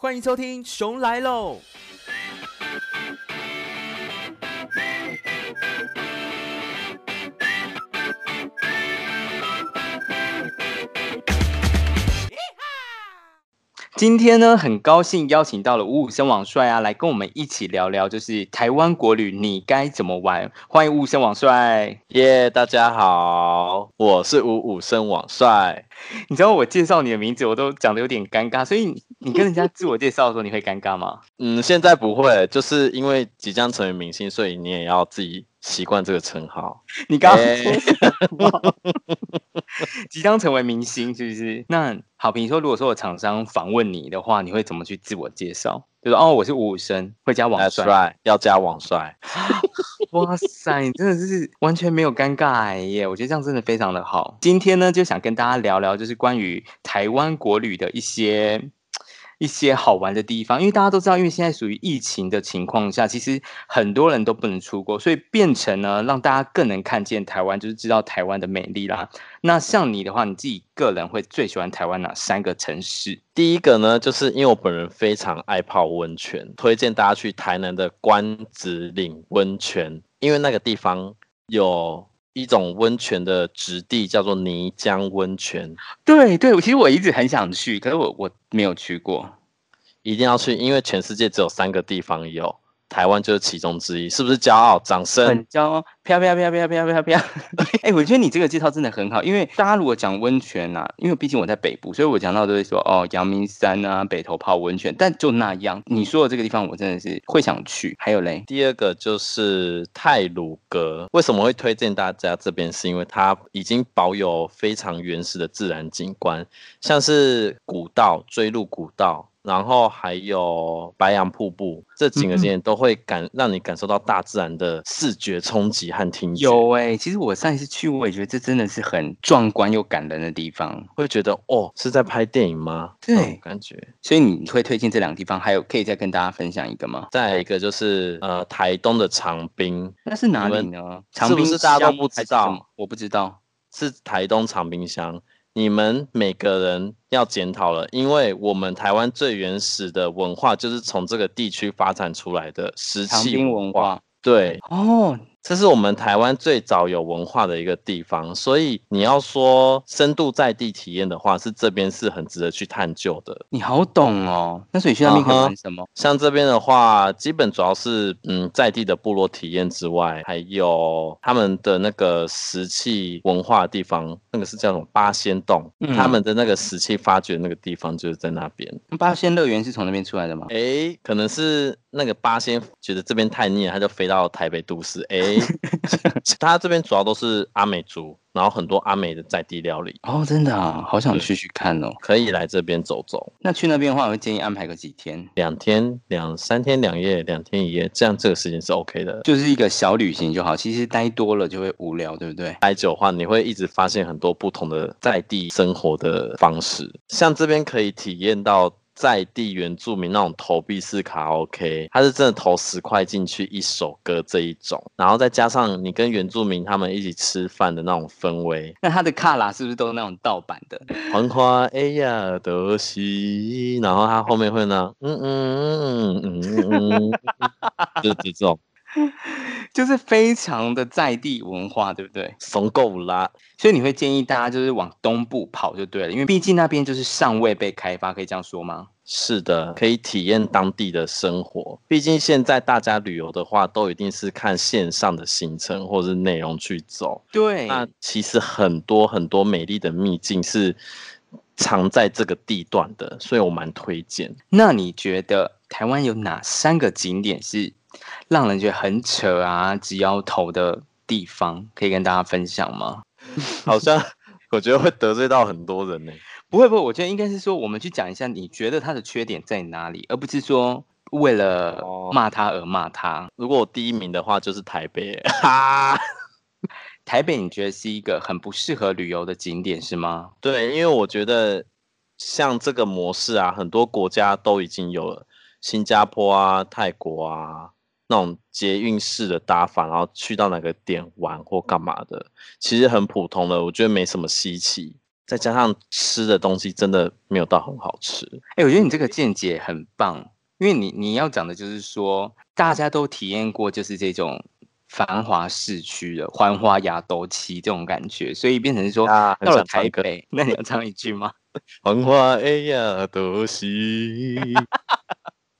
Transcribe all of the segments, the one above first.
欢迎收听《熊来喽》。今天呢，很高兴邀请到了五五身网帅啊，来跟我们一起聊聊，就是台湾国旅你该怎么玩。欢迎五五身网帅，耶！大家好，我是五五身网帅。你知道我介绍你的名字，我都讲的有点尴尬，所以你跟人家自我介绍的时候，你会尴尬吗？嗯，现在不会，就是因为即将成为明星，所以你也要自己习惯这个称号。你刚刚说？即将成为明星是不是？那好，比如说，如果说有厂商访问你的话，你会怎么去自我介绍？就说哦，我是五五生，会加网帅，right, 要加网帅。哇塞，你真的是完全没有尴尬耶！我觉得这样真的非常的好。今天呢，就想跟大家聊聊，就是关于台湾国旅的一些。一些好玩的地方，因为大家都知道，因为现在属于疫情的情况下，其实很多人都不能出国，所以变成呢，让大家更能看见台湾，就是知道台湾的美丽啦。那像你的话，你自己个人会最喜欢台湾哪三个城市？第一个呢，就是因为我本人非常爱泡温泉，推荐大家去台南的关子岭温泉，因为那个地方有一种温泉的质地叫做泥浆温泉。对对，其实我一直很想去，可是我我没有去过。一定要去，因为全世界只有三个地方有，台湾就是其中之一，是不是骄傲？掌声！很骄傲，飘飘飘飘飘飘飘。哎，我觉得你这个介绍真的很好，因为大家如果讲温泉啊，因为毕竟我在北部，所以我讲到都会说哦，阳明山啊，北投泡温泉，但就那样。你说的这个地方，我真的是会想去。还有嘞，第二个就是泰鲁阁，为什么会推荐大家这边？是因为它已经保有非常原始的自然景观，像是古道、追路古道。然后还有白杨瀑布，这几个景点都会感、嗯、让你感受到大自然的视觉冲击和听觉。有哎、欸，其实我上一次去，我也觉得这真的是很壮观又感人的地方，会觉得哦，是在拍电影吗？对，嗯、感觉。所以你会推荐这两个地方，还有可以再跟大家分享一个吗？再一个就是呃，台东的长滨，那是哪里呢？长滨是，是大家都不知道，我不知道，是台东长滨乡。你们每个人要检讨了，因为我们台湾最原始的文化就是从这个地区发展出来的石器文化。对，哦。这是我们台湾最早有文化的一个地方，所以你要说深度在地体验的话，是这边是很值得去探究的。你好懂哦，那所以去那边可以玩什么？Uh -huh. 像这边的话，基本主要是嗯在地的部落体验之外，还有他们的那个石器文化的地方，那个是叫什么八仙洞，嗯，他们的那个石器发掘那个地方就是在那边。八仙乐园是从那边出来的吗？哎，可能是那个八仙觉得这边太腻了，他就飞到台北都市。哎。他这边主要都是阿美族，然后很多阿美的在地料理哦，真的啊，好想去去看哦，可以来这边走走。那去那边的话，我会建议安排个几天，两天两三天两夜，两天一夜，这样这个时间是 OK 的，就是一个小旅行就好。其实待多了就会无聊，对不对？待久的话，你会一直发现很多不同的在地生活的方式，像这边可以体验到。在地原住民那种投币式卡拉 OK，他是真的投十块进去一首歌这一种，然后再加上你跟原住民他们一起吃饭的那种氛围，那他的卡拉是不是都是那种盗版的？黄花哎呀德西，然后他后面会呢，嗯嗯嗯嗯嗯嗯，就是这种。就是非常的在地文化，对不对？怂够啦，所以你会建议大家就是往东部跑就对了，因为毕竟那边就是尚未被开发，可以这样说吗？是的，可以体验当地的生活。毕竟现在大家旅游的话，都一定是看线上的行程或者是内容去走。对，那其实很多很多美丽的秘境是藏在这个地段的，所以我蛮推荐。那你觉得台湾有哪三个景点是？让人觉得很扯啊，直摇头的地方，可以跟大家分享吗？好像我觉得会得罪到很多人呢。不会不会，我觉得应该是说，我们去讲一下，你觉得他的缺点在哪里，而不是说为了骂他而骂他。哦。如果我第一名的话，就是台北。哈，台北你觉得是一个很不适合旅游的景点是吗？对，因为我觉得像这个模式啊，很多国家都已经有了，新加坡啊、泰国啊。那种捷运式的搭法，然后去到哪个点玩或干嘛的，其实很普通的，我觉得没什么稀奇。再加上吃的东西真的没有到很好吃。哎、欸，我觉得你这个见解很棒，因为你你要讲的就是说，大家都体验过就是这种繁华市区的繁华亚都期这种感觉，所以变成是说、啊、到了台北，那你要唱一句吗？繁华的亚都期。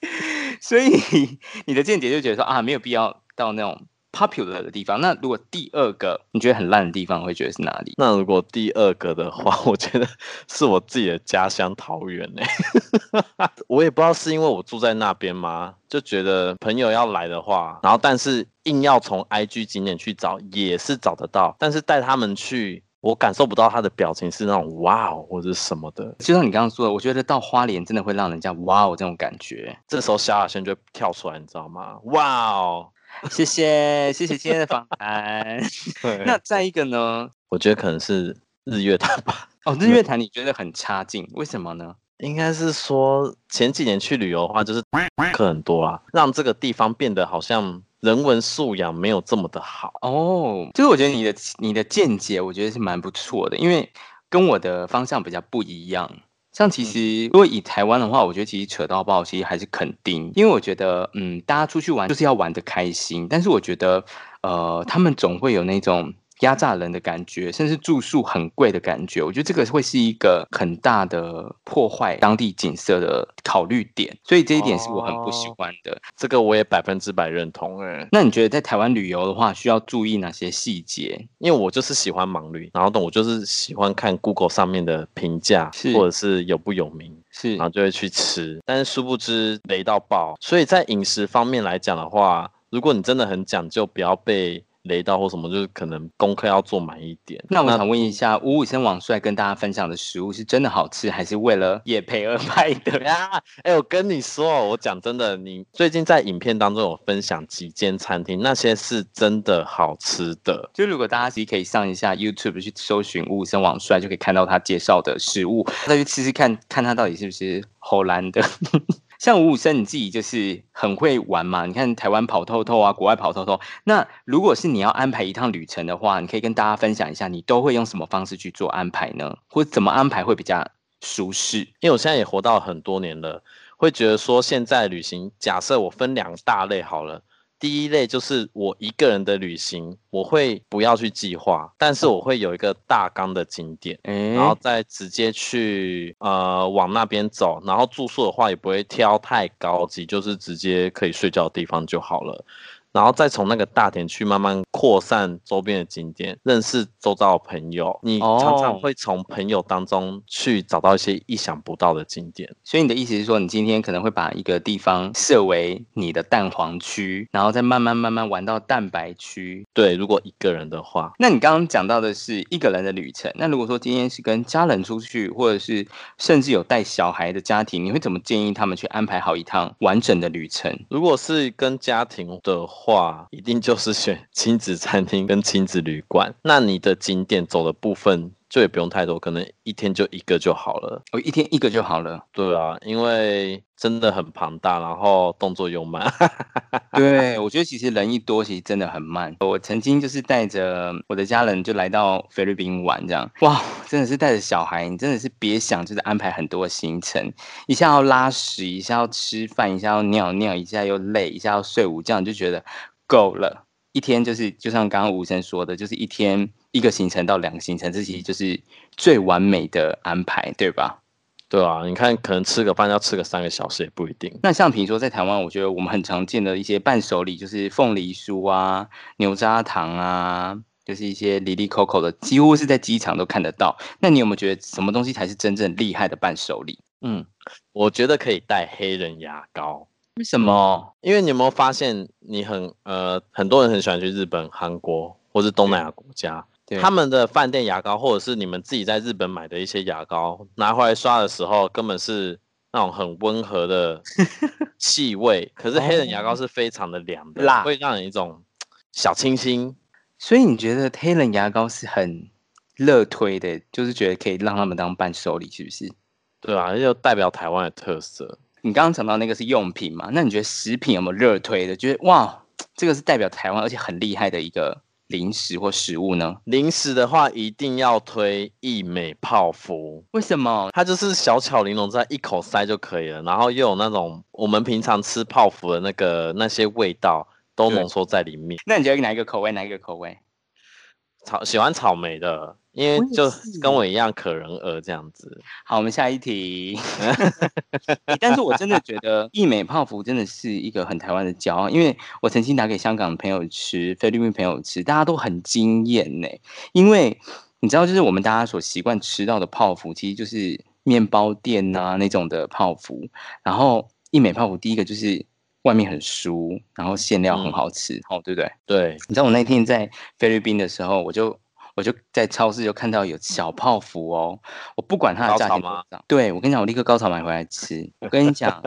所以 你的见解就觉得说啊，没有必要到那种。popular 的地方，那如果第二个你觉得很烂的地方，会觉得是哪里？那如果第二个的话，我觉得是我自己的家乡桃园呢。我也不知道是因为我住在那边吗？就觉得朋友要来的话，然后但是硬要从 IG 景点去找，也是找得到。但是带他们去，我感受不到他的表情是那种哇哦或者什么的。就像你刚刚说的，我觉得到花莲真的会让人家哇哦这种感觉。这时候萧亚轩就会跳出来，你知道吗？哇哦！谢谢谢谢今天的访谈。那再一个呢？我觉得可能是日月潭吧。哦，日月潭你觉得很差劲，为什么呢？应该是说前几年去旅游的话，就是客很多啊，让这个地方变得好像人文素养没有这么的好。哦，就是我觉得你的你的见解，我觉得是蛮不错的，因为跟我的方向比较不一样。像其实，如果以台湾的话，我觉得其实扯到爆，其实还是肯定，因为我觉得，嗯，大家出去玩就是要玩的开心，但是我觉得，呃，他们总会有那种。压榨人的感觉，甚至住宿很贵的感觉，我觉得这个会是一个很大的破坏当地景色的考虑点，所以这一点是我很不喜欢的。哦、这个我也百分之百认同哎。那你觉得在台湾旅游的话，需要注意哪些细节？因为我就是喜欢盲旅，然后等我就是喜欢看 Google 上面的评价，是或者是有不有名，是，然后就会去吃。但是殊不知雷到爆，所以在饮食方面来讲的话，如果你真的很讲究，不要被。雷到或什么，就是可能功课要做满一点。那我想问一下，五五身王帅跟大家分享的食物是真的好吃，还是为了业配而拍的 呀？哎、欸，我跟你说，我讲真的，你最近在影片当中有分享几间餐厅，那些是真的好吃的。就如果大家自己可以上一下 YouTube 去搜寻五五身王帅，就可以看到他介绍的食物，再去吃吃看看他到底是不是荷兰的。像吴武生你自己就是很会玩嘛，你看台湾跑透透啊，国外跑透透。那如果是你要安排一趟旅程的话，你可以跟大家分享一下，你都会用什么方式去做安排呢？或怎么安排会比较舒适？因为我现在也活到很多年了，会觉得说现在旅行，假设我分两大类好了。第一类就是我一个人的旅行，我会不要去计划，但是我会有一个大纲的景点，欸、然后再直接去呃往那边走，然后住宿的话也不会挑太高级，就是直接可以睡觉的地方就好了。然后再从那个大点去慢慢扩散周边的景点，认识周遭的朋友。你常常会从朋友当中去找到一些意想不到的景点。所以你的意思是说，你今天可能会把一个地方设为你的蛋黄区，然后再慢慢慢慢玩到蛋白区。对，如果一个人的话，那你刚刚讲到的是一个人的旅程。那如果说今天是跟家人出去，或者是甚至有带小孩的家庭，你会怎么建议他们去安排好一趟完整的旅程？如果是跟家庭的话，话一定就是选亲子餐厅跟亲子旅馆，那你的景点走的部分就也不用太多，可能一天就一个就好了。哦，一天一个就好了。对啊，因为真的很庞大，然后动作又慢。对，我觉得其实人一多，其实真的很慢。我曾经就是带着我的家人就来到菲律宾玩，这样哇，真的是带着小孩，你真的是别想就是安排很多行程，一下要拉屎，一下要吃饭，一下要尿尿，一下又累，一下要睡午觉，就觉得。够了，一天就是就像刚刚吴生说的，就是一天一个行程到两个行程，这其实就是最完美的安排，对吧？对啊，你看，可能吃个饭要吃个三个小时也不一定。那像比如说在台湾，我觉得我们很常见的一些伴手礼，就是凤梨酥啊、牛轧糖啊，就是一些离离口口的，几乎是在机场都看得到。那你有没有觉得什么东西才是真正厉害的伴手礼？嗯，我觉得可以带黑人牙膏。为什么？因为你有没有发现，你很呃，很多人很喜欢去日本、韩国或是东南亚国家，他们的饭店牙膏，或者是你们自己在日本买的一些牙膏，拿回来刷的时候，根本是那种很温和的 气味。可是黑人牙膏是非常的凉的，辣，会让人一种小清新。所以你觉得黑人牙膏是很热推的，就是觉得可以让他们当伴手礼，是不是？对啊，就代表台湾的特色。你刚刚讲到那个是用品嘛？那你觉得食品有没有热推的？觉得哇，这个是代表台湾而且很厉害的一个零食或食物呢？零食的话，一定要推益美泡芙。为什么？它就是小巧玲珑，在一口塞就可以了，然后又有那种我们平常吃泡芙的那个那些味道都浓缩在里面。那你觉得哪一个口味？哪一个口味？草喜欢草莓的。因为就跟我一样可人儿这样子。好，我们下一题。但是我真的觉得义美泡芙真的是一个很台湾的骄傲，因为我曾经拿给香港的朋友吃，菲律宾朋友吃，大家都很惊艳呢。因为你知道，就是我们大家所习惯吃到的泡芙，其实就是面包店啊那种的泡芙。然后义美泡芙第一个就是外面很酥，然后馅料很好吃，哦、嗯，对不对？对。你知道我那天在菲律宾的时候，我就。我就在超市就看到有小泡芙哦，我不管它的价钱多少，对，我跟你讲，我立刻高潮买回来吃。我跟你讲，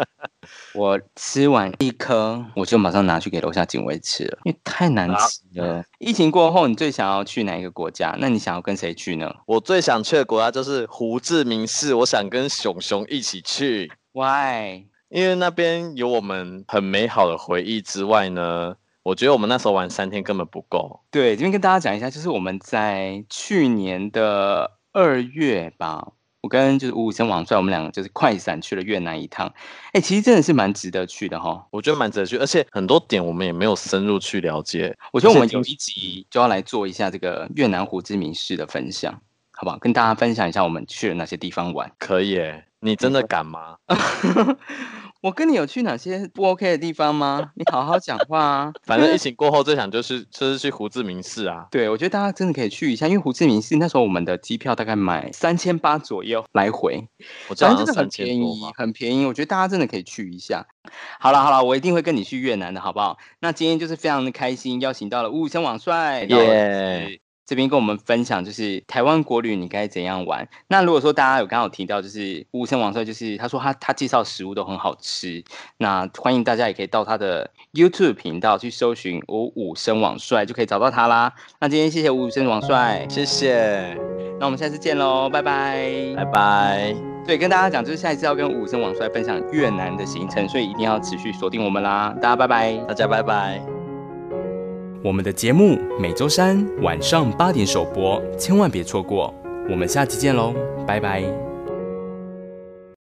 我吃完一颗，我就马上拿去给楼下警卫吃了，因为太难吃了。疫情过后，你最想要去哪一个国家？那你想要跟谁去呢？我最想去的国家就是胡志明市，我想跟熊熊一起去。Why？因为那边有我们很美好的回忆之外呢。我觉得我们那时候玩三天根本不够。对，这边跟大家讲一下，就是我们在去年的二月吧，我跟就是五五生王帅，我们两个就是快闪去了越南一趟。哎、欸，其实真的是蛮值得去的哈。我觉得蛮值得去，而且很多点我们也没有深入去了解。我觉得我们有一集就要来做一下这个越南胡志明市的分享，好不好？跟大家分享一下我们去了哪些地方玩。可以诶，你真的敢吗？我跟你有去哪些不 OK 的地方吗？你好好讲话啊！反正疫情过后最想就是就是去胡志明市啊。对，我觉得大家真的可以去一下，因为胡志明市那时候我们的机票大概买三千八左右来回，我知道真的很便宜，很便宜。我觉得大家真的可以去一下。好了好了，我一定会跟你去越南的，好不好？那今天就是非常的开心，邀请到了五五身王帅。耶、yeah.。这边跟我们分享就是台湾国旅你该怎样玩。那如果说大家有刚好提到就是五五身王帅，就是他说他他介绍食物都很好吃，那欢迎大家也可以到他的 YouTube 频道去搜寻五五身王帅，就可以找到他啦。那今天谢谢五五身王帅，谢谢。那我们下次见喽，拜拜，拜拜。对，跟大家讲就是下一次要跟五五身王帅分享越南的行程，所以一定要持续锁定我们啦。大家拜拜，大家拜拜。我们的节目每周三晚上八点首播，千万别错过。我们下期见喽，拜拜。